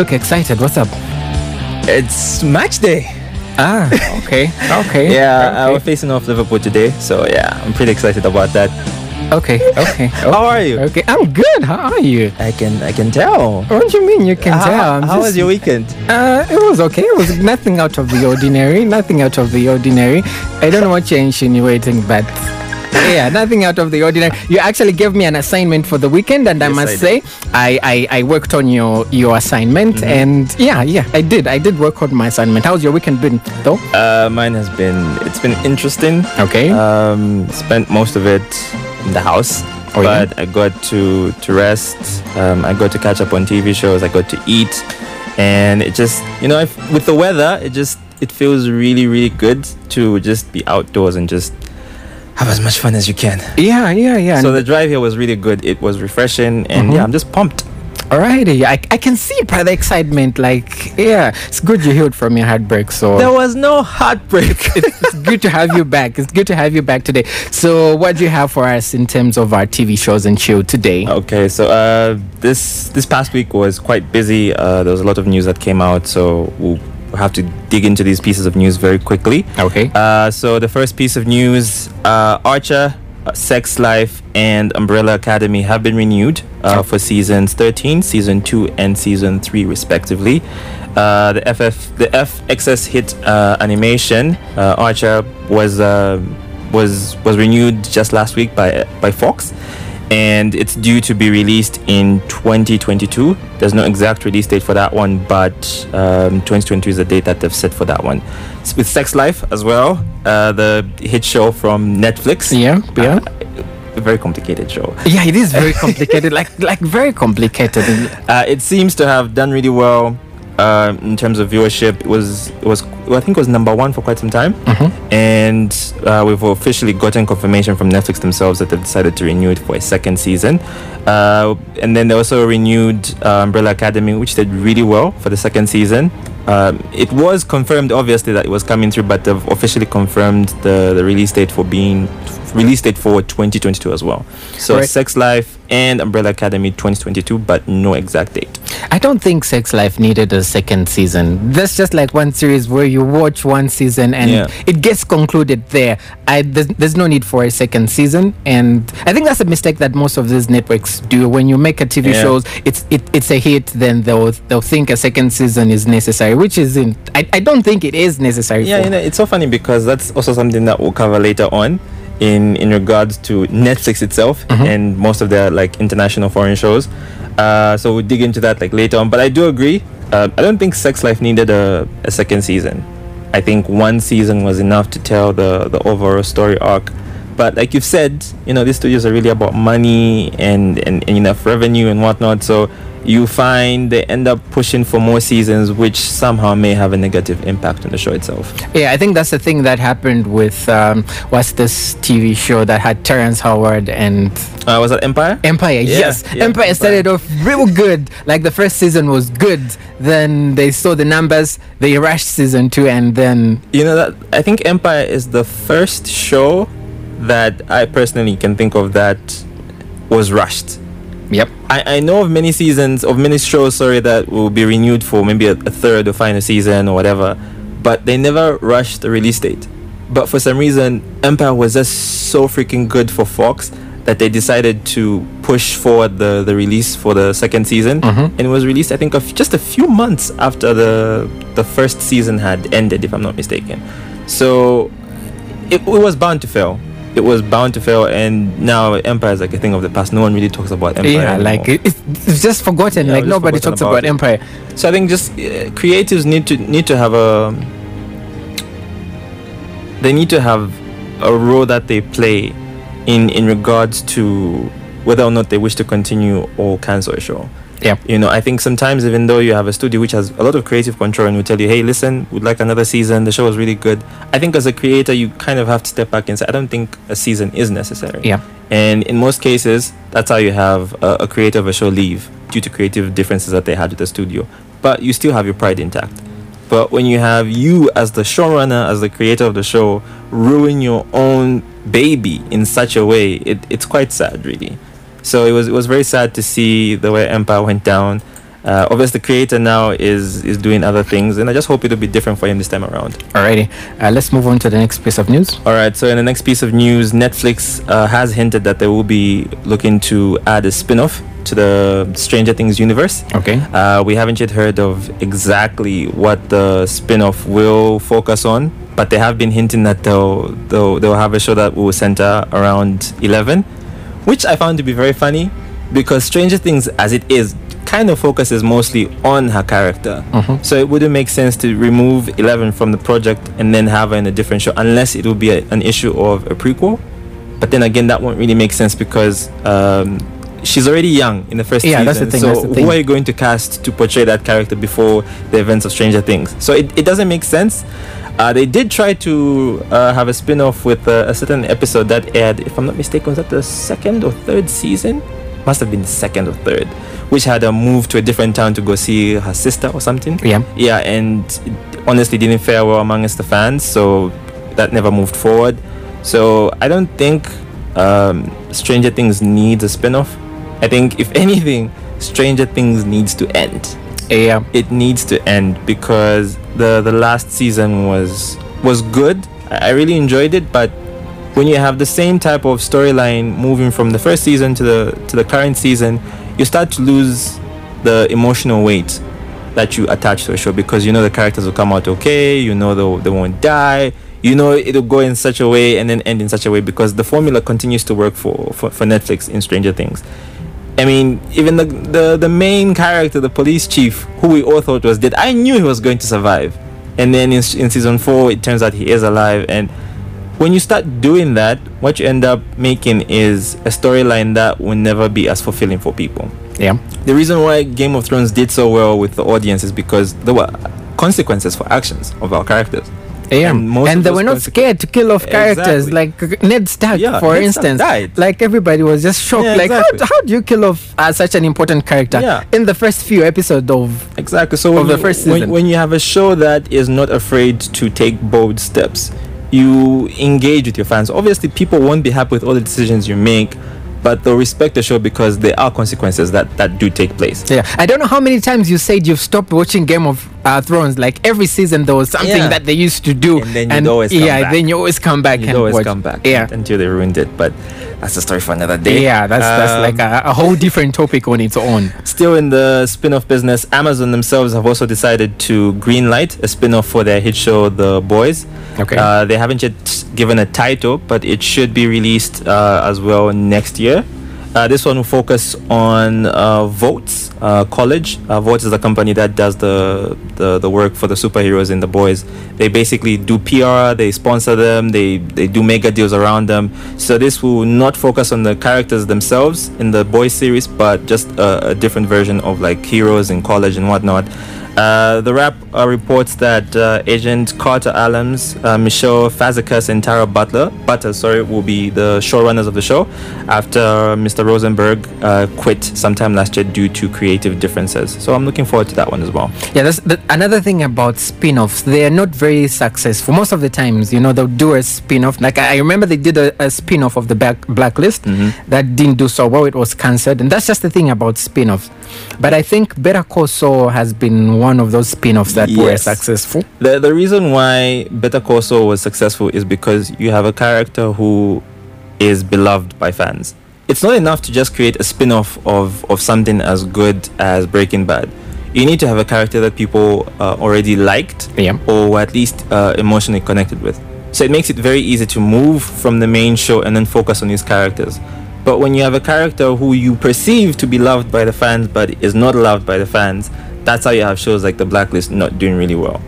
Look excited. What's up? It's match day. Ah, okay, okay. Yeah, uh, okay. we're facing off Liverpool today, so yeah, I'm pretty excited about that. okay, okay. How are you? Okay, I'm good. How are you? I can I can tell. What do you mean you can how tell? I'm how just- was your weekend? Uh, it was okay. It was nothing out of the ordinary. Nothing out of the ordinary. I don't know what you're insinuating, but yeah, nothing out of the ordinary. You actually gave me an assignment for the weekend, and I must I say, I, I I worked on your your assignment, Mm-hmm. and yeah, yeah, I did. I did work on my assignment. How's your weekend been, though? Uh, mine has been it's been interesting. Okay. Um, spent most of it in the house. Oh, yeah? but I got to to rest. Um, I got to catch up on TV shows. I got to eat, and it just you know if, with the weather, it just it feels really really good to just be outdoors and just have as much fun as you can. yeah, yeah, yeah. So the drive here was really good. It was refreshing, and Mhm. yeah, I'm just pumped. Alrighty, I, I can see by the excitement. Like, yeah, it's good you healed from your heartbreak. So There was no heartbreak. it's good to have you back. It's good to have you back today. So, what do you have for us in terms of our TV shows and chill today? Okay, so uh, this this past week was quite busy. Uh, there was a lot of news that came out, so we'll have to dig into these pieces of news very quickly. Okay. Uh, so the first piece of news: uh, Archer, uh, Sex Life, and Umbrella Academy have been renewed uh, for seasons 13, season 2, and season 3, respectively. Uh, the FF, the FX's hit uh, animation uh, Archer was uh, was was renewed just last week by by Fox, and it's due to be released in 2022. There's no exact release date for that one, but um, 2022 is the date that they've set for that one. S- With Sex Life as well, uh, the hit show from Netflix. Yeah, yeah. A very complicated show. yeah, it is very complicated. like, like very complicated. Uh, it seems to have done really well um, in terms of viewership. It was it was well, I think it was number one for quite some time, and uh, we've officially gotten confirmation from Netflix themselves that they've decided to renew it for a second season. Uh, and then they also renewed uh, Umbrella Academy, which did really well for the second season. Um, it was confirmed, obviously, that it was coming through, but they've officially confirmed the, the release date for being release date for 2022 as well. So Right. Sex Life and Umbrella Academy 2022, but no exact date. I don't think Sex Life needed a second season. That's just like one series where you watch one season and Yeah. it gets concluded there. I there's, there's no need for a second season, and I think that's a mistake that most of these networks do. When you make a TV Yeah. shows, it's it, it's a hit, then they'll they'll think a second season is necessary, which isn't. I, I don't think it is necessary. Yeah, for- you know, it's so funny because that's also something that we'll cover later on in in regards to Netflix itself and most of their like international foreign shows. Uh, so we'll dig into that like later on. But I do agree. Uh, I don't think Sex Life needed a, a second season. I think one season was enough to tell the the overall story arc. But like you've said, you know, these studios are really about money and, and, and enough revenue and whatnot. So you find they end up pushing for more seasons, which somehow may have a negative impact on the show itself. Yeah, I think that's the thing that happened with um, what's this TV show that had Terrence Howard and Uh, was that Empire? Empire. Yeah, yes, yeah, Empire Empire. started off real good. Like the first season was good. Then they saw the numbers. They rushed season two, and then You know that I think Empire is the first show that I personally can think of that was rushed. Yep. I, I know of many seasons of many shows sorry that will be renewed for maybe a, a third or final season or whatever but they never rushed the release date but for some reason empire was just so freaking good for fox that they decided to push forward the, the release for the second season Mhm. and it was released i think of just a few months after the the first season had ended if i'm not mistaken so it, it was bound to fail it was bound to fail and now empire is like a thing of the past no one really talks about empire yeah, like it, it's, it's just forgotten. Yeah, like just nobody forgotten talks about about. Empire. So I think just uh, creatives need to need to have a they need to have a role that they play in in regards to whether or not they wish to continue or cancel a show. Yeah. You know, I think sometimes even though you have a studio which has a lot of creative control and will tell you, hey, listen, we'd like another season. The show was really good. I think as a creator, you kind of have to step back and say, I don't think a season is necessary. Yeah. And in most cases, that's how you have a, a creator of a show leave due to creative differences that they had with the studio. But you still have your pride intact. But when you have you as the showrunner, as the creator of the show, ruin your own baby in such a way, it, it's quite sad, really. So it was it was very sad to see the way Empire went down. Uh, obviously, the creator now is is doing other things, and I just hope it'll be different for him this time around. Alrighty, uh, let's move on to the next piece of news. All right. So in the next piece of news, Netflix uh, has hinted that they will be looking to add a spin-off to the Stranger Things universe. Okay. Uh, we haven't yet heard of exactly what the spin-off will focus on, but they have been hinting that they'll they'll, they'll have a show that will center around Eleven, which I found to be very funny because Stranger Things, as it is, kind of focuses mostly on her character. Mhm. So it wouldn't make sense to remove Eleven from the project and then have her in a different show, unless it will be a, an issue of a prequel. But then again, that won't really make sense because um, she's already young in the first Yeah, season. that's the thing, So the thing. who are you going to cast to portray that character before the events of Stranger Things? So it, it doesn't make sense. Uh, they did try to uh, have a spin-off with uh, a certain episode that aired, if I'm not mistaken, was that the second or third season? Must have been the second or third, which had a move to a different town to go see her sister or something. Yeah. Yeah, and it honestly didn't fare well amongst the fans, so that never moved forward. So I don't think um, Stranger Things needs a spin-off. I think if anything, Stranger Things needs to end. Yeah. It needs to end because the the last season was was good. I I really enjoyed it, but when you have the same type of storyline moving from the first season to the to the current season, you start to lose the emotional weight that you attach to a show because you know the characters will come out okay, you know they, they won't die, you know it'll go in such a way and then end in such a way because the formula continues to work for, for, for Netflix in Stranger Things. I mean, even the, the the main character, the police chief, who we all thought was dead, I knew he was going to survive. And then in, in season four, it turns out he is alive. And when you start doing that, what you end up making is a storyline that will never be as fulfilling for people. Yeah. The reason why Game of Thrones did so well with the audience is because there were consequences for actions of our characters. And And, they were not scared to kill off characters Exactly. like Ned Stark, Yeah, for Ned Stark instance. died. Like everybody was just shocked. Yeah, like, exactly. how, how do you kill off uh, such an important character Yeah. in the first few episodes of? Exactly. So Of the you, first when, season. when you have a show that is not afraid to take bold steps, you engage with your fans. Obviously, people won't be happy with all the decisions you make, but they'll respect the show because there are consequences that that do take place. Yeah, I don't know how many times you said you've stopped watching Game of uh, Thrones. Like every season, there was something Yeah. that they used to do, And then you'd always come yeah, back. then you always come back You and always watch. come back Yeah, until they ruined it, but that's a story for another day. yeah, that's that's Um, like a, a whole different topic on its own. Still in the spin-off business, Amazon themselves have also decided to greenlight a spin-off for their hit show The Boys. Okay. Uh, they haven't yet given a title, but it should be released uh, as well next year. Uh, this one will focus on uh, Vought's uh, College. Uh, Vought's is a company that does the, the the work for the superheroes in the boys. They basically do PR, they sponsor them, they they do mega deals around them. So this will not focus on the characters themselves in the boys series, but just a, a different version of like heroes in college and whatnot. Uh, the Wrap uh, reports that uh, Agent Carter Allams, uh, Michele Fazekas, and Tara Butler, Butter, sorry, will be the showrunners of the show after Mr. Rosenberg uh, quit sometime last year due to creative differences. So I'm looking forward to that one as well. Yeah, that's the, another thing about spin-offs. They are not very successful. Most of the times, you know, they'll do a spin-off. Like I remember they did a, a spin-off of the back, Blacklist that didn't do so well. It was cancelled, and that's just the thing about spin-offs. But I think Better Call Saul has been one of those spin-offs that were successful. The the reason why Better Call Saul was successful is because you have a character who is beloved by fans. It's not enough to just create a spin-off of, of something as good as Breaking Bad. You need to have a character that people uh, already liked Yeah. or were at least uh, emotionally connected with. So it makes it very easy to move from the main show and then focus on these characters. But when you have a character who you perceive to be loved by the fans but is not loved by the fans, that's how you have shows like The Blacklist not doing really well.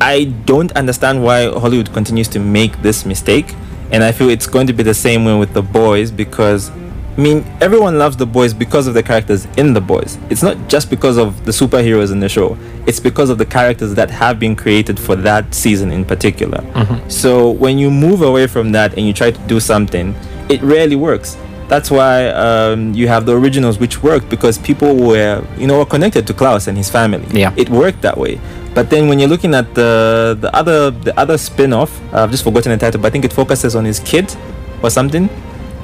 I don't understand why Hollywood continues to make this mistake, and I feel it's going to be the same way with the boys because I mean everyone loves the boys because of the characters in the boys. It's not just because of the superheroes in the show. It's because of the characters that have been created for that season in particular. Mm-hmm. So when you move away from that and you try to do something, it rarely works. That's why um, you have the originals, which worked because people were, you know, were connected to Klaus and his family. Yeah. it worked that way. But then when you're looking at the the other the other spin-off, I've just forgotten the title, but I think it focuses on his kid or something.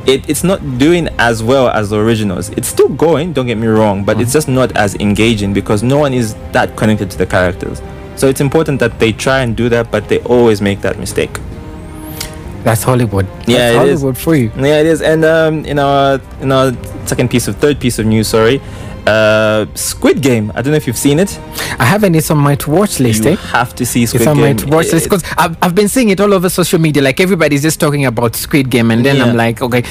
it, it's not doing as well as the originals. It's still going, don't get me wrong, but it's just not as engaging because no one is that connected to the characters. So it's important that they try and do that, but they always make that mistake. That's Hollywood. Yeah, That's it is. Hollywood for you. Yeah, it is. And um, in our in our second piece of third piece of news, sorry, uh, Squid Game. I don't know if you've seen it. I haven't. It's on my to watch list. you eh? have to see Squid It's on my Game. to watch list because I've, I've been seeing it all over social media. Like everybody's just talking about Squid Game, and then Yeah. I'm like, okay,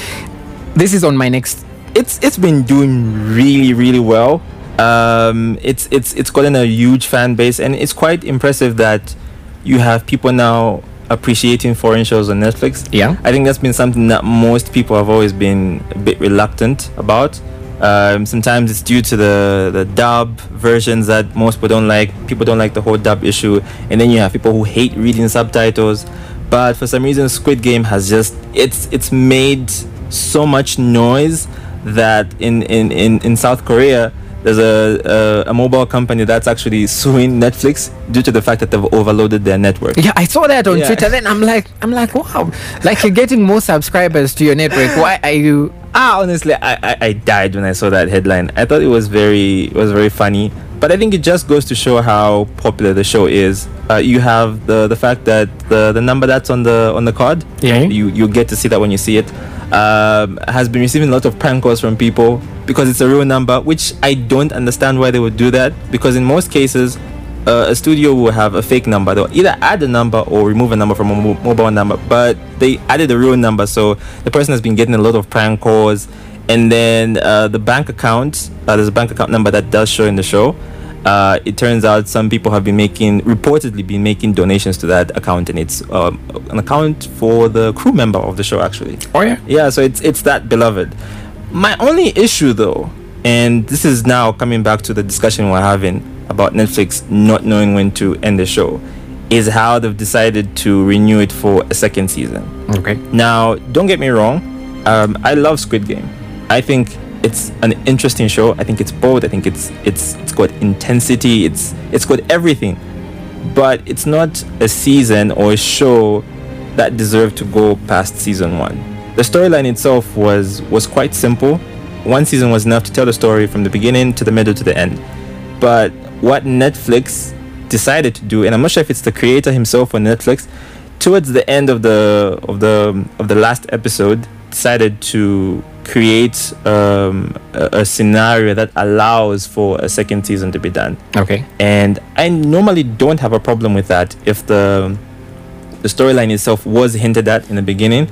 this is on my next. it's it's been doing really really well. Um, it's it's it's gotten a huge fan base, and it's quite impressive that you have people now appreciating foreign shows on Netflix. Yeah. I think that's been something that most people have always been a bit reluctant about. Um, sometimes it's due to the the dub versions that most people don't like. People don't like the whole dub issue, and then you have people who hate reading subtitles. But for some reason, Squid Game has just it's it's made so much noise that in in in, in South Korea. There's a, a a mobile company that's actually suing Netflix due to the fact that they've overloaded their network. Yeah, I saw that on Yeah. Twitter. Then I'm like, I'm like, wow, like you're getting more subscribers to your network. Why are you? Ah, honestly, I, I, I died when I saw that headline. I thought it was very it was very funny, but I think it just goes to show how popular the show is. Uh, you have the the fact that the the number that's on the on the card, Yeah. you you get to see that when you see it. Um, has been receiving a lot of prank calls from people because it's a real number, which I don't understand why they would do that. Because in most cases, uh, a studio will have a fake number. They'll either add a number or remove a number from a mo- mobile number. But they added a real number, so the person has been getting a lot of prank calls. And then uh, the bank account, uh, there's a bank account number that does show in the show. Uh, it turns out some people have been making, reportedly, been making donations to that account, and it's um, an account for the crew member of the show, actually. Oh yeah. Yeah, so it's it's that beloved. My only issue though, and this is now coming back to the discussion we're having about Netflix not knowing when to end the show, is how they've decided to renew it for a second season. Okay. Now, don't get me wrong, um, I love Squid Game. I think it's an interesting show. I think it's bold. I think it's it's it's got intensity. It's it's got everything, but it's not a season or a show that deserved to go past season one. The storyline itself was was quite simple. One season was enough to tell the story from the beginning to the middle to the end. But what Netflix decided to do, and I'm not sure if it's the creator himself or Netflix, towards the end of the of the of the last episode, decided to create um, a, a scenario that allows for a second season to be done. Okay. And I normally don't have a problem with that if the the storyline itself was hinted at in the beginning.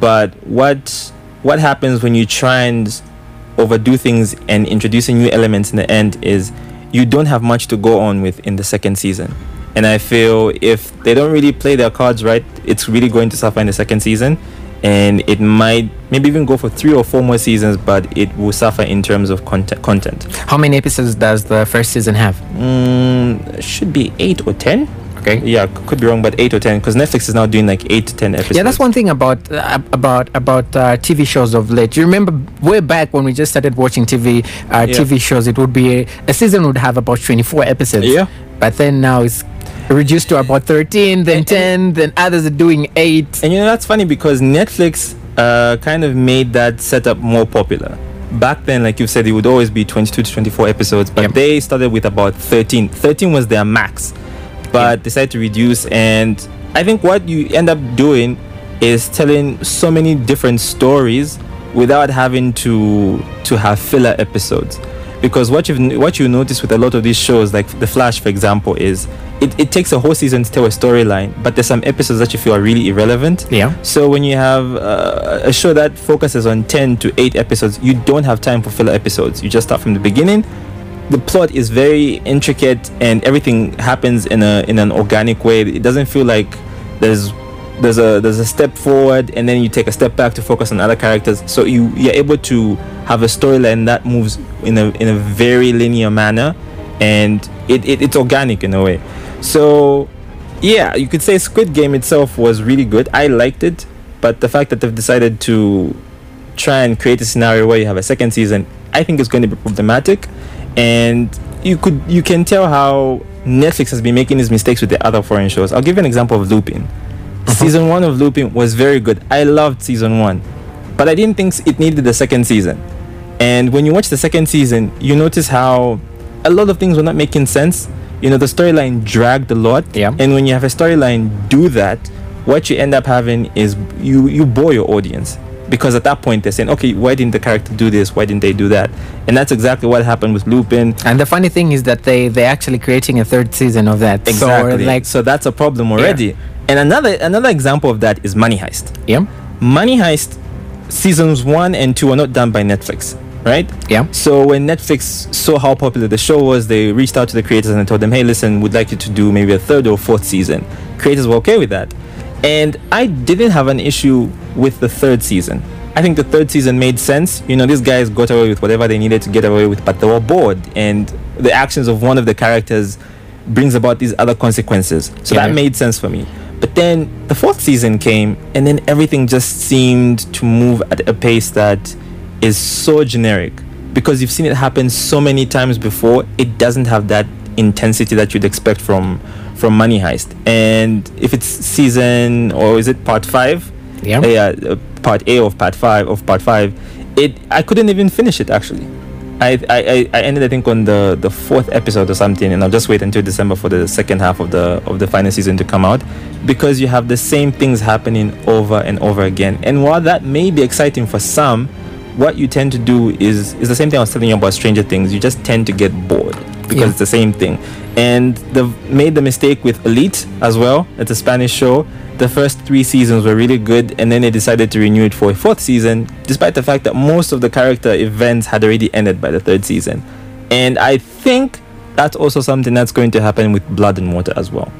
But what what happens when you try and overdo things and introducing new elements in the end is you don't have much to go on with in the second season. And I feel if they don't really play their cards right, it's really going to suffer in the second season. And it might maybe even go for three or four more seasons, but it will suffer in terms of content. content. How many episodes does the first season have? Mm, should be eight or ten. Okay. Yeah, could be wrong, but eight or ten because Netflix is now doing like eight to ten episodes. Yeah, that's one thing about uh, about about uh, TV shows of late. You remember way back when we just started watching TV uh, Yeah. TV shows, it would be a, a season would have about 24 episodes. Yeah. But then now it's reduced to about 13, then 10, then others are doing 8. And you know that's funny because Netflix uh, kind of made that setup more popular. Back then, like you said, it would always be 22 to 24 episodes, but Yep. they started with about 13. 13 was their max, but decided to reduce. And I think what you end up doing is telling so many different stories without having to to have filler episodes. Because what you've what you notice with a lot of these shows, like The Flash, for example, is it, it takes a whole season to tell a storyline, but there's some episodes that you feel are really irrelevant. Yeah. So when you have uh, a show that focuses on 10 to 8 episodes, you don't have time for filler episodes. You just start from the beginning. The plot is very intricate and everything happens in a in an organic way. It doesn't feel like there's there's a there's a step forward and then you take a step back to focus on other characters. So you you're able to have a storyline that moves in a in a very linear manner and it, it it's organic in a way. So yeah, you could say Squid Game itself was really good. I liked it, but the fact that they've decided to try and create a scenario where you have a second season, I think is going to be problematic. And you could you can tell how Netflix has been making these mistakes with the other foreign shows. I'll give you an example of Lupin. Uh-huh. Season one of Lupin was very good. I loved season one. but I didn't think it needed a second season. And when you watch the second season, you notice how a lot of things were not making sense. You know, the storyline dragged a lot. Yeah. And when you have a storyline do that, what you end up having is you you bore your audience because at that point they're saying, okay, why didn't the character do this? Why didn't they do that? And that's exactly what happened with Lupin. And the funny thing is that they they're actually creating a third season of that. Exactly. So like, so that's a problem already. And another another example of that is Money Heist. yeah, Money Heist seasons one and two are not done by Netflix, right? yeah, So when Netflix saw how popular the show was, they reached out to the creators and told them, "Hey, listen, we'd like you to do maybe a third or fourth season." Creators were okay with that, and I didn't have an issue with the third season. I think the third season made sense. You know, these guys got away with whatever they needed to get away with, but they were bored, and the actions of one of the characters brings about these other consequences. So Yeah. that made sense for me. But then the fourth season came, and then everything just seemed to move at a pace that is so generic because you've seen it happen so many times before. It doesn't have that intensity that you'd expect from from Money Heist. And if it's season or is it part five? yeah. Yeah, uh, part A of part five of part five. It I couldn't even finish it actually. I, I, I- ended I think on the, the fourth episode or something and I'll just wait until December for the second half of the of the final season to come out because you have the same things happening over and over again. And while that may be exciting for some, what you tend to do is is the same thing I was telling you about Stranger Things. You just tend to get bored because Yeah. it's the same thing. And they've made the mistake with Elite as well. It's a Spanish show. The first three seasons were really good, and then they decided to renew it for a fourth season, despite the fact that most of the character events had already ended by the third season. And I think that's also something that's going to happen with Blood and Water as well.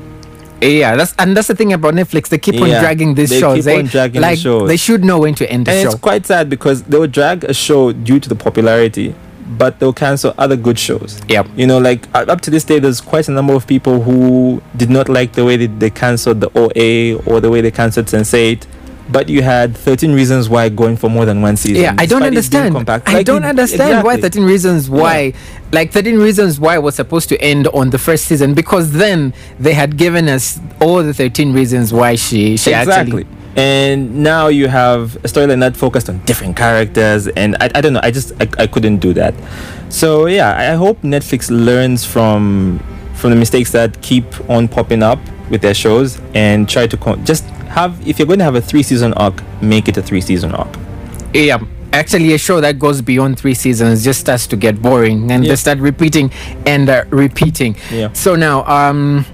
Yeah, that's and that's the thing about Netflix. They keep on dragging these shows. they shows. keep eh? on dragging the shows. they should know when to end the and show. it's quite sad because they'll drag a show due to the popularity, but they'll cancel other good shows. Yep. You know, like uh, up to this day, there's quite a number of people who did not like the way that they cancelled the OA or the way they cancelled Sense8. But you had 13 reasons why going for more than one season. Yeah, I don't despite it being understand. compact. I Like, don't it- understand why 13 reasons why, like 13 reasons why was supposed to end on the first season because then they had given us all the 13 reasons why she she exactly. actually And now you have a storyline that focused on different characters, and I, I don't know. I just I, I couldn't do that. So yeah, I hope Netflix learns from from the mistakes that keep on popping up with their shows and try to con- just have if you're going to have a three season arc, make it a three season arc. yeah actually a show that goes beyond three seasons just starts to get boring and Yeah. they start repeating and uh, repeating Yeah. so now um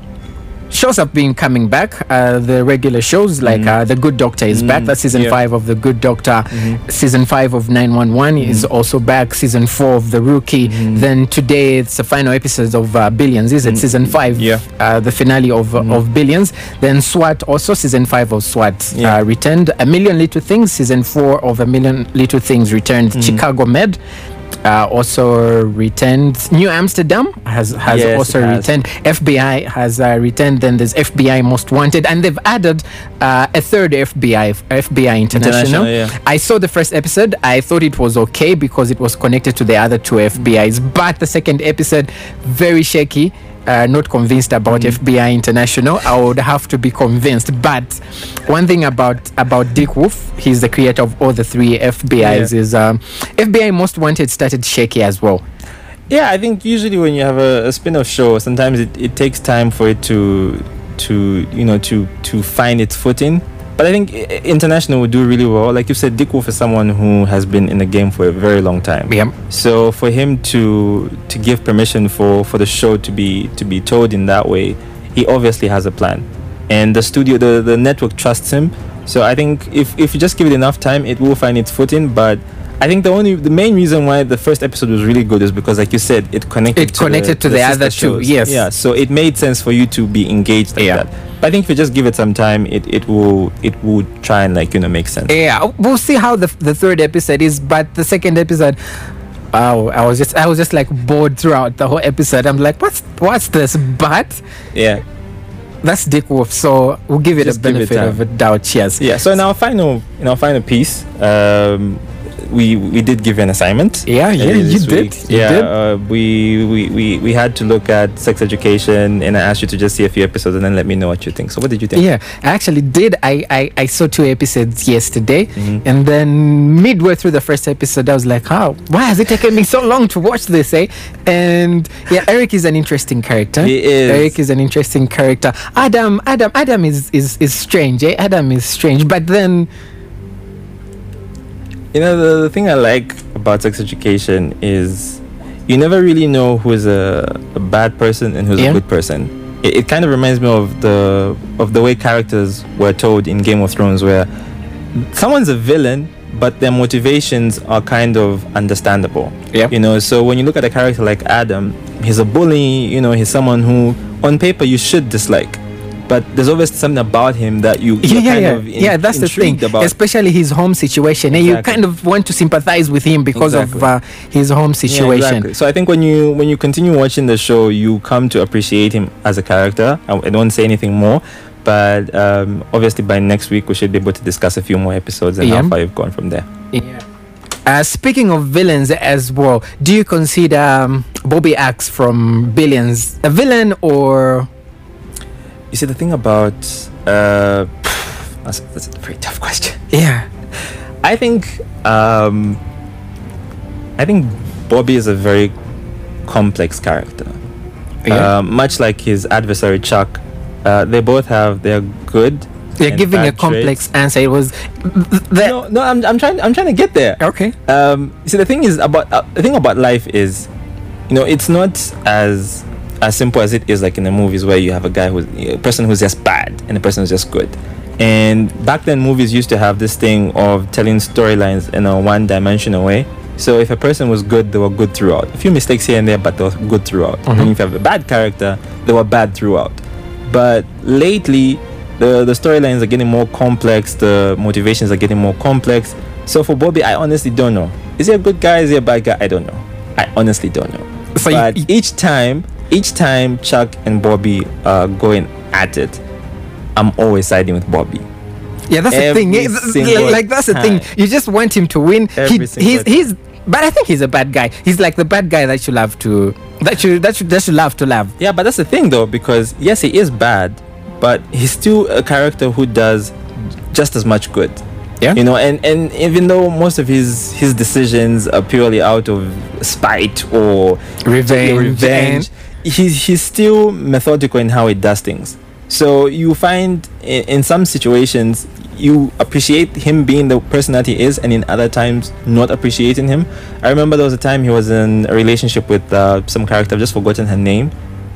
shows have been coming back. Uh, the regular shows like uh, the good doctor is back. Mm, that's season yeah. five of the good doctor. Season five of 911 is also back. Season four of the rookie. Then today it's the final episode of uh, billions is it? Season five Yeah. uh, the finale of, of billions. Then swat also season five of swat Yeah. uh, returned. A million little things season four of a million little things returned. Mm. chicago med uh, also returned new amsterdam has has Yes, also has. returned fbi has uh, returned then there's fbi most wanted and they've added uh, a third fbi fbi international, International, yeah. i saw the first episode i thought it was okay because it was connected to the other two fbis but the second episode very shaky uh, not convinced about Mm. FBI International. I would have to be convinced. But one thing about about Dick Wolf, he's the creator of all the three FBI's. Yeah. Is um, FBI Most Wanted started shaky as well. Yeah, I think usually when you have a, a spin-off show, sometimes it, it takes time for it to to you know to to find its footing. But I think international would do really well. Like you said, Dick Wolf is someone who has been in the game for a very long time. Yeah. So for him to to give permission for for the show to be to be told in that way, he obviously has a plan, and the studio the the network trusts him. So I think if if you just give it enough time, it will find its footing. But I think the only the main reason why the first episode was really good is because, like you said, it connected. It connected to the sister other two, shows. yes. Yeah. So it made sense for you to be engaged like Yeah. that. But I think if you just give it some time, it, it will it will try and like you know make sense. Yeah, we'll see how the the third episode is, but the second episode. Wow, I was just I was just like bored throughout the whole episode. I'm like, what's what's this? But Yeah. that's Dick Wolf, so we'll give it Just a give it benefit of a doubt. Yes. Yeah. So in our final in our final piece, um, we we did give you an assignment. Yeah, yeah, you this did. You yeah, did. Uh, we, we we we had to look at sex education, and I asked you to just see a few episodes and then let me know what you think. So, what did you think? Yeah, I actually did. I, I, I saw two episodes yesterday, Mhm. and then midway through the first episode, I was like, "Oh, why has it taken me so long to watch this?" Eh? And yeah, Eric is an interesting character. He is. Eric is an interesting character. Adam, Adam, Adam is is is strange. Eh? Adam is strange, but then You know, the, the thing I like about sex education is you never really know who is a, a bad person and who's Yeah. a good person. It, it kind of reminds me of the of the way characters were told in Game of Thrones, where someone's a villain, but their motivations are kind of understandable. Yeah. You know, so when you look at a character like Adam, he's a bully. You know, he's someone who, on paper, you should dislike. But there's always something about him that you yeah, yeah, kind yeah, of in- yeah. That's the thing, about. especially his home situation, and you kind of want to sympathize with him because of uh, his home Yeah, situation. exactly. So I think when you when you continue watching the show, you come to appreciate him as a character. I, I don't say anything more, but um, obviously by next week we should be able to discuss a few more episodes and Yeah. how far you've gone from there. Yeah. Uh, speaking of villains as well, do you consider um, Bobby Axe from Billions a villain or? You see, the thing about uh, that's, that's a very tough question. Yeah. I think um, I think Bobby is a very complex character. Yeah. Uh, much like his adversary Chuck, uh, they both have their good. You're giving a complex traits. answer. It was No, no, I'm, I'm trying. I'm trying to get there. okay. Um, see, the thing is about uh, the thing about life is, you know, it's not as as simple as it is like in the movies where you have a guy who's a person who's just bad and a person who's just good. And back then, movies used to have this thing of telling storylines in a one-dimensional way. So if a person was good, they were good throughout. A few mistakes here and there, but they were good throughout. Mhm. And if you have a bad character, they were bad throughout. But lately, the the storylines are getting more complex. The motivations are getting more complex. So for Bobby, I honestly don't know. Is he a good guy? Is he a bad guy? I don't know. I honestly don't know. So but you- each time, each time Chuck and Bobby are going at it, I'm always siding with Bobby. Yeah, that's the thing. Every Yeah, th- like that's the thing. You just want him to win. Every He, he's time. he's, but I think he's a bad guy. He's like the bad guy that you love to that you that you that you love to love. Yeah, but that's the thing though, because yes, he is bad, but he's still a character who does just as much good. Yeah. You know, and, and even though most of his his decisions are purely out of spite or Revenge. revenge, he's he's still methodical in how he does things. So you find in, in some situations you appreciate him being the person that he is, and in other times not appreciating him. I remember there was a time he was in a relationship with uh, some character. I've just forgotten her name,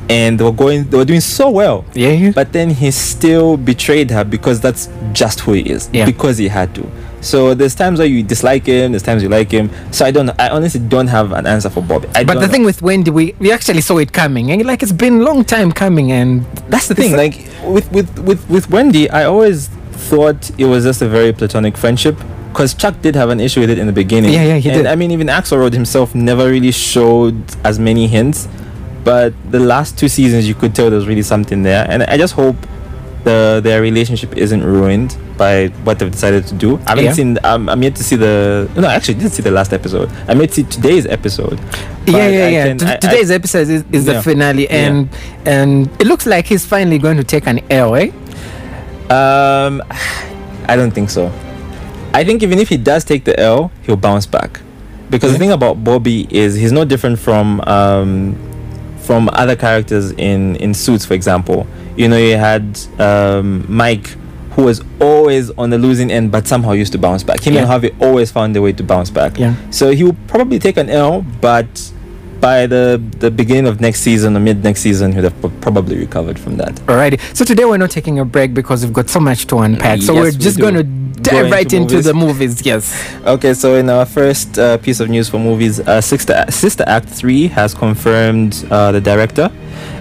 and they were going, they were doing so well. Yeah. yeah. But then he still betrayed her because that's just who he is. Yeah. Because he had to. So there's times where you dislike him, there's times you like him. So I don't I honestly don't have an answer for Bobby. I but the know. thing with Wendy, we, we actually saw it coming, and like it's been a long time coming, and that's the thing. Like with with with with Wendy, I always thought it was just a very platonic friendship. Because Chuck did have an issue with it in the beginning. Yeah, yeah, he and did. I mean, even Axelrod himself never really showed as many hints. But the last two seasons, you could tell there's really something there. And I just hope the their relationship isn't ruined by what they've decided to do. I haven't Yeah. seen. Um, I'm yet to see the. No, I actually didn't see the last episode. I made see today's episode. yeah, yeah, I yeah. can- T- I- I- today's episode is, is Yeah. the finale, Yeah. and and it looks like he's finally going to take an L, eh? Um, I don't think so. I think even if he does take the L, he'll bounce back. Because the thing about Bobby is he's no different from um, from other characters in in Suits, for example. You know, you had um, Mike, who was always on the losing end, but somehow used to bounce back. Him Yeah. and Harvey always found a way to bounce back. Yeah. So he will probably take an L, but by the the beginning of next season or mid next season, he'll have pro- probably recovered from that. Alrighty. So today we're not taking a break because we've got so much to unpack. So Yes, we're just do. going to dive into right into movies. the movies. Yes. Okay, so in our first uh, piece of news for movies, uh, Sister, Sister Act 3 has confirmed uh, the director.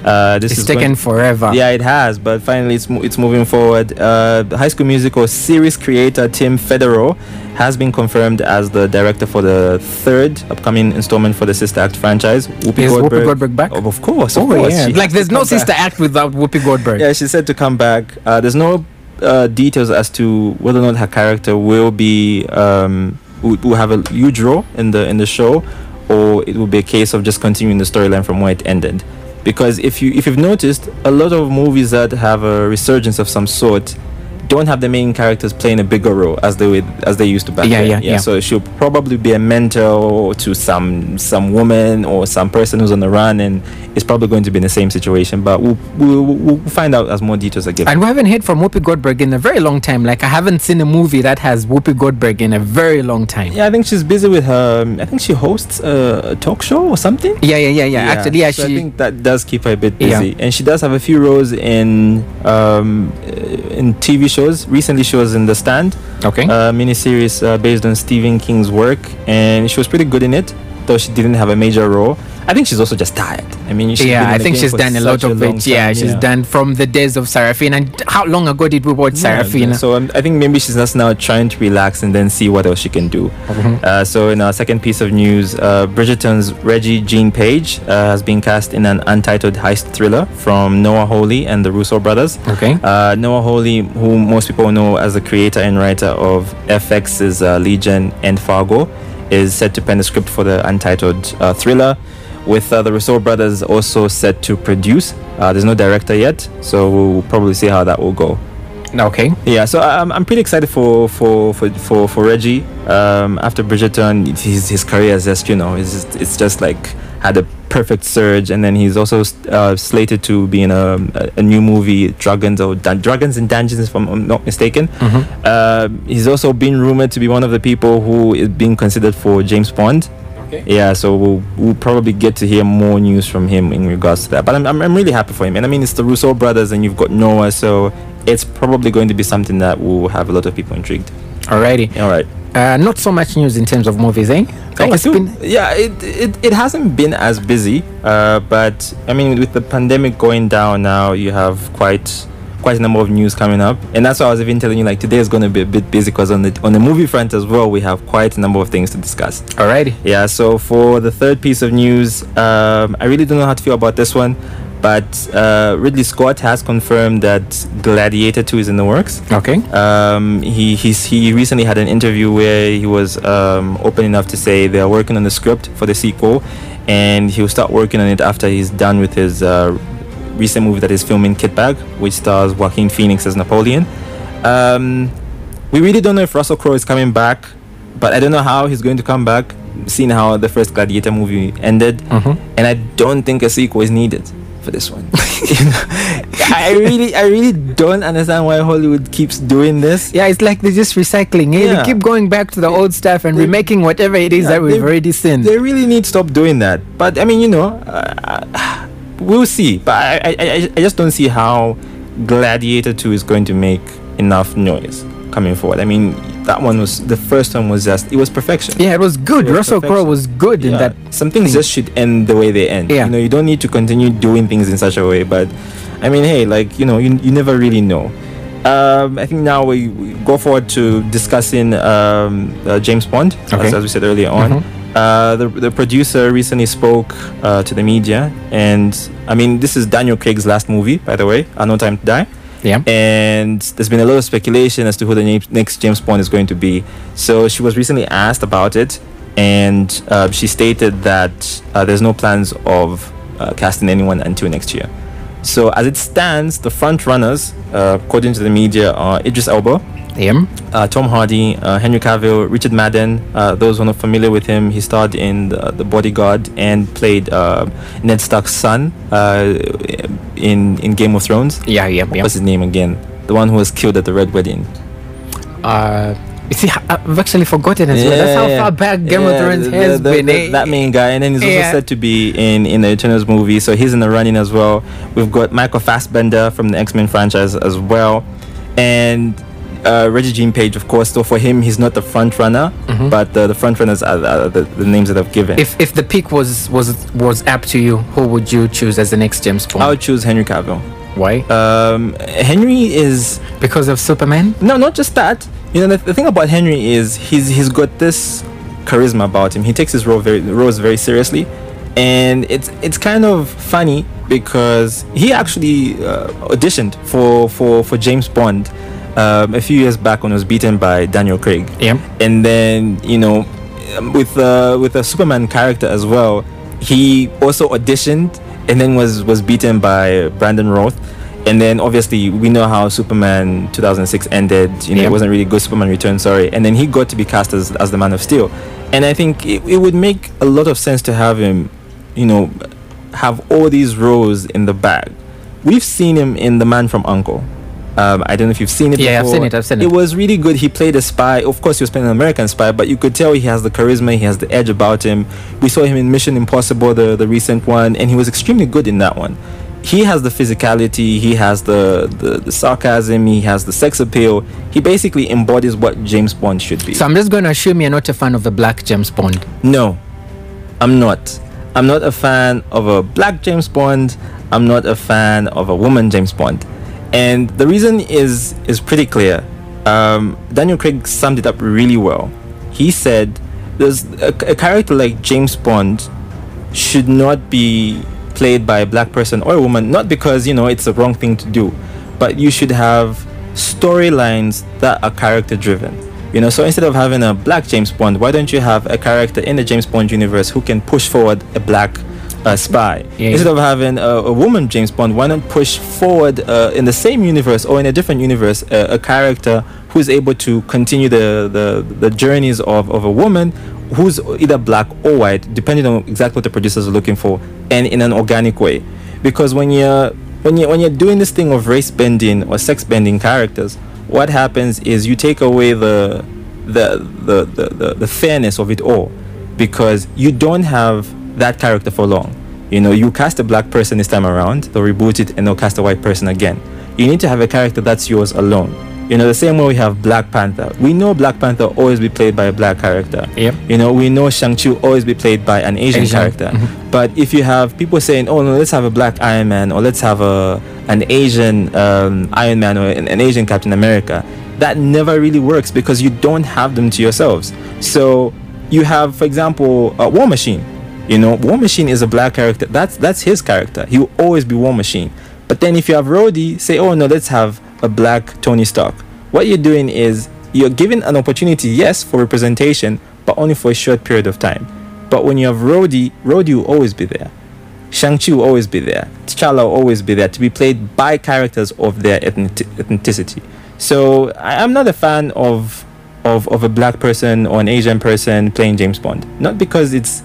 Uh, this It's is taken going- forever. yeah, it has, but finally it's mo- it's moving forward. Uh, High School Musical series creator Tim Federle has been confirmed as the director for the third upcoming installment for the Sister Act franchise. Whoopi Is Whoopi Goldberg, Goldberg back? Oh, of course, of Oh course. yeah. Like there's no back. sister act without Whoopi Goldberg. Yeah, she said to come back. Uh, there's no uh, details as to whether or not her character will be um, will, will have a huge role in the in the show, or it will be a case of just continuing the storyline from where it ended. Because if you if you've noticed, a lot of movies that have a resurgence of some sort don't have the main characters playing a bigger role as they would, as they used to back Yeah, then. yeah, yeah. yeah. So she'll probably be a mentor to some some woman or some person who's on the run, and it's probably going to be in the same situation. But we'll we'll, we'll find out as more details are given. And we haven't heard from Whoopi Goldberg in a very long time. Like I haven't seen a movie that has Whoopi Goldberg in a very long time. Yeah, I think she's busy with her. I think she hosts a, a talk show or something. Yeah, yeah, yeah, yeah. Actually, yeah, so I think that does keep her a bit busy, Yeah. and she does have a few roles in um, in TV shows. Recently, she was in The Stand, Okay. a miniseries uh, based on Stephen King's work, and she was pretty good in it, though she didn't have a major role. I think she's also just tired. I mean, she's yeah, I think she's done a lot of it. Yeah, she's done from the days of Sarafina. And how long ago did we watch Yeah, Sarafina? So um, I think maybe she's just now trying to relax and then see what else she can do. Mm-hmm. Uh, so in our second piece of news, uh, Bridgerton's Regé-Jean Page uh, has been cast in an untitled heist thriller from Noah Hawley and the Russo brothers. Okay. Uh, Noah Hawley, who most people know as the creator and writer of FX's uh, Legion and Fargo, is set to pen the script for the untitled uh, thriller, with uh, the Russo brothers also set to produce. Uh, there's no director yet, so we'll probably see how that will go. Okay. Yeah, so I'm, I'm pretty excited for for for for, for Reggie. Um, after Bridgerton, his his career is just you know it's just, it's just like had a perfect surge, and then he's also uh, slated to be in a, a, a new movie, Dragons or Dun- Dragons and Dungeons, if I'm not mistaken. Mm-hmm. Uh, he's also been rumored to be one of the people who is being considered for James Bond. Okay. Yeah, so we'll, we'll probably get to hear more news from him in regards to that. But I'm, I'm, I'm really happy for him. And I mean, it's the Russo brothers, and you've got Noah, so it's probably going to be something that will have a lot of people intrigued. Alrighty. All right. Uh, not so much news in terms of movies, eh? Like Oh, it's been- yeah, it, it, it hasn't been as busy, uh, but I mean, with the pandemic going down now, you have quite quite a number of news coming up, and that's why I was even telling you like today is going to be a bit busy because on the on the movie front as well, we have quite a number of things to discuss. Alrighty. Yeah, so for the third piece of news, um, I really don't know how to feel about this one, but uh, Ridley Scott has confirmed that Gladiator 2 is in the works. Okay. Um, he he's, he recently had an interview where he was um, open enough to say they're working on the script for the sequel, and he'll start working on it after he's done with his uh, recent movie that is filming Kitbag, which stars Joaquin Phoenix as Napoleon. Um, we really don't know if Russell Crowe is coming back, but I don't know how he's going to come back, seeing how the first Gladiator movie ended, Mhm. and I don't think a sequel is needed for this one. You know, I really, I really don't understand why Hollywood keeps doing this. Yeah, it's like they're just recycling. Eh? Yeah. They keep going back to the old stuff and They- remaking whatever it is Yeah, that we've they- already seen. They really need to stop doing that. But I mean, you know, uh, we'll see. But I, I, I, I just don't see how Gladiator 2 is going to make enough noise coming forward. I mean, that one was the first one was just it was perfection. yeah, it was good. It was Russell Crowe was good in that. some things thing. just should end the way they end. Yeah. You know, you don't need to continue doing things in such a way. But I mean, hey, like you know, you, you never really know. Um, I think now we, we go forward to discussing um, uh, James Bond, Okay. as, as we said earlier on. Mhm. Uh, the, the producer recently spoke uh, to the media, and I mean, this is Daniel Craig's last movie, by the way, No Time to Die. Yeah. And there's been a lot of speculation as to who the na- next James Bond is going to be. So she was recently asked about it, and uh, she stated that uh, there's no plans of uh, casting anyone until next year. So as it stands, the front runners, uh, according to the media, are Idris Elba, Yeah. uh, Tom Hardy, uh, Henry Cavill, Richard Madden. Uh, those who are not familiar with him, he starred in the, the Bodyguard and played uh, Ned Stark's son uh, in in Game of Thrones. Yeah, yeah, yeah. What's his name again? The one who was killed at the Red Wedding. Uh, you see, I've actually forgotten as well. That's how Yeah, far back Game of Thrones the- has the- been. the- eh? that main guy, and then he's Yeah. also said to be in in the Eternals movie, so he's in the running as well. We've got Michael Fassbender from the X Men franchise as well, and uh, Regé-Jean Page, of course. So for him, he's not the front runner, Mhm. but the, the front runners are, are the, the names that I've given. If if the pick was was was up to you, who would you choose as the next James Bond? I would choose Henry Cavill. Why? Um, Henry is Because of Superman? No, not just that. You know, the, the thing about Henry is he's he's got this charisma about him. He takes his role very roles very seriously, and it's it's kind of funny because he actually uh, auditioned for for for James Bond um, a few years back when he was beaten by Daniel Craig. Yeah. And then you know, with uh, with a Superman character as well, he also auditioned and then was was beaten by Brandon Routh. And then obviously we know how Superman 2006 ended. You know, Yeah. it wasn't really good. Superman Return, sorry. And then he got to be cast as, as the Man of Steel. And I think it, it would make a lot of sense to have him, you know, have all these roles in the bag. We've seen him in The Man from Uncle. Um, I don't know if you've seen it. Yeah, I've before. seen it, I've seen It it. was really good. He played a spy. Of course, he was playing an American spy, but you could tell he has the charisma. He has the edge about him. We saw him in Mission Impossible, the the recent one, and he was extremely good in that one. He has the physicality. He has the, the, the sarcasm. He has the sex appeal. He basically embodies what James Bond should be. So I'm just going to assume you're not a fan of the black James Bond. No, I'm not. I'm not a fan of a black James Bond. I'm not a fan of a woman James Bond. And the reason is is pretty clear. Um, Daniel Craig summed it up really well. He said, "There's a, a character like James Bond should not be played by a black person or a woman, not because you know it's the wrong thing to do, but you should have storylines that are character driven. You know, so instead of having a black James Bond, why don't you have a character in the James Bond universe who can push forward a black uh, spy? Yeah. Instead of having a, a woman James Bond, why not push forward uh, in the same universe or in a different universe uh, a character who's able to continue the, the, the journeys of, of a woman who's either black or white, depending on exactly what the producers are looking for, and in an organic way. Because when you're when you when you're doing this thing of race bending or sex bending characters, what happens is you take away the the the, the, the, the fairness of it all because you don't have that character for long. You know, you cast a black person this time around, they'll reboot it and they'll cast a white person again. You need to have a character that's yours alone. You know, the same way we have Black Panther. We know Black Panther always be played by a black character. Yep. You know, we know Shang-Chi always be played by an Asian, Asian. character. But if you have people saying, "Oh no, let's have a black Iron Man," or "Let's have a an Asian um, Iron Man," or an, an Asian Captain America, that never really works because you don't have them to yourselves. So you have, for example, uh, War Machine. You know, War Machine is a black character. That's that's his character. He will always be War Machine. But then if you have Rhodey, say, "Oh no, let's have a black Tony Stark." What you're doing is you're giving an opportunity, yes, for representation, but only for a short period of time. But when you have Rhodey, Rhodey will always be there. Shang-Chi will always be there. T'Challa will always be there to be played by characters of their ethnicity. So I, I'm not a fan of, of of a black person or an Asian person playing James Bond. Not because it's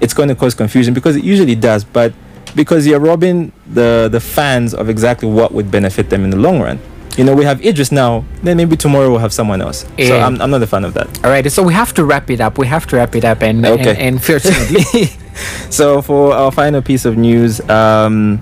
it's going to cause confusion, because it usually does, but because you're robbing the the fans of exactly what would benefit them in the long run. You know, we have Idris now, then maybe tomorrow we'll have someone else. So I'm, I'm not a fan of that. All right, so we have to wrap it up. We have to wrap it up, and Okay. and, and fortunately, so for our final piece of news, um,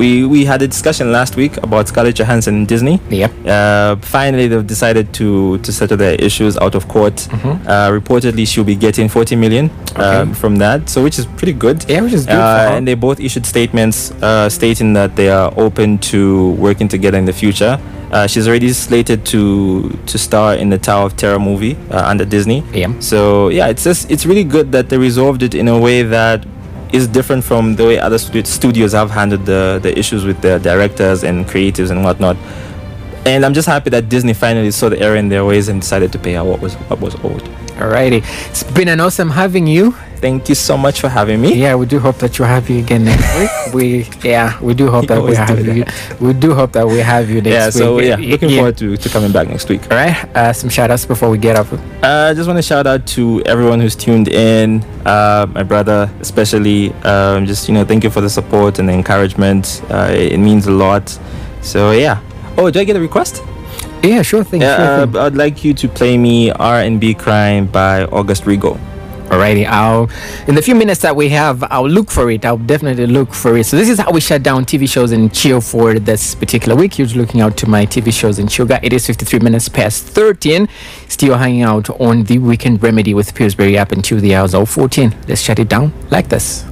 we we had a discussion last week about Scarlett Johansson and Disney. yep. Uh, finally, they've decided to to settle their issues out of court. Mm-hmm. Uh, reportedly, she'll be getting 40 million um, from that, so which is pretty good. Yeah, which is good Uh, and they both issued statements uh, stating that they are open to working together in the future. Uh, she's already slated to to star in the Tower of Terror movie uh, under Disney. Yeah. So yeah, it's just it's really good that they resolved it in a way that is different from the way other studios have handled the the issues with their directors and creatives and whatnot. And I'm just happy that Disney finally saw the error in their ways and decided to pay out what was what was owed. Alrighty, it's been an awesome having you. Thank you so much for having me. Yeah, we do hope that you have you again next week. We yeah, we do hope that we have you. We do hope that we have you next Yeah, week. so yeah, looking yeah. forward to, to coming back next week. All right, uh, some shout outs before we get up. Uh, I just want to shout out to everyone who's tuned in, uh, my brother especially. Um, just you know, thank you for the support and the encouragement. Uh, it, it means a lot. So yeah. Oh, do I get a request? Yeah, sure thing. Yeah, sure uh, thing. I'd like you to play me R&B Crime by August Rigo. Alrighty, I'll in the few minutes that we have, I'll look for it. I'll definitely look for it. So this is how we shut down TV shows and Chill for this particular week. You're looking out to my TV shows in Sugar. It is 53 minutes past 13. Still hanging out on the Weekend Remedy with Pillsbury up until the hours of 14. Let's shut it down like this.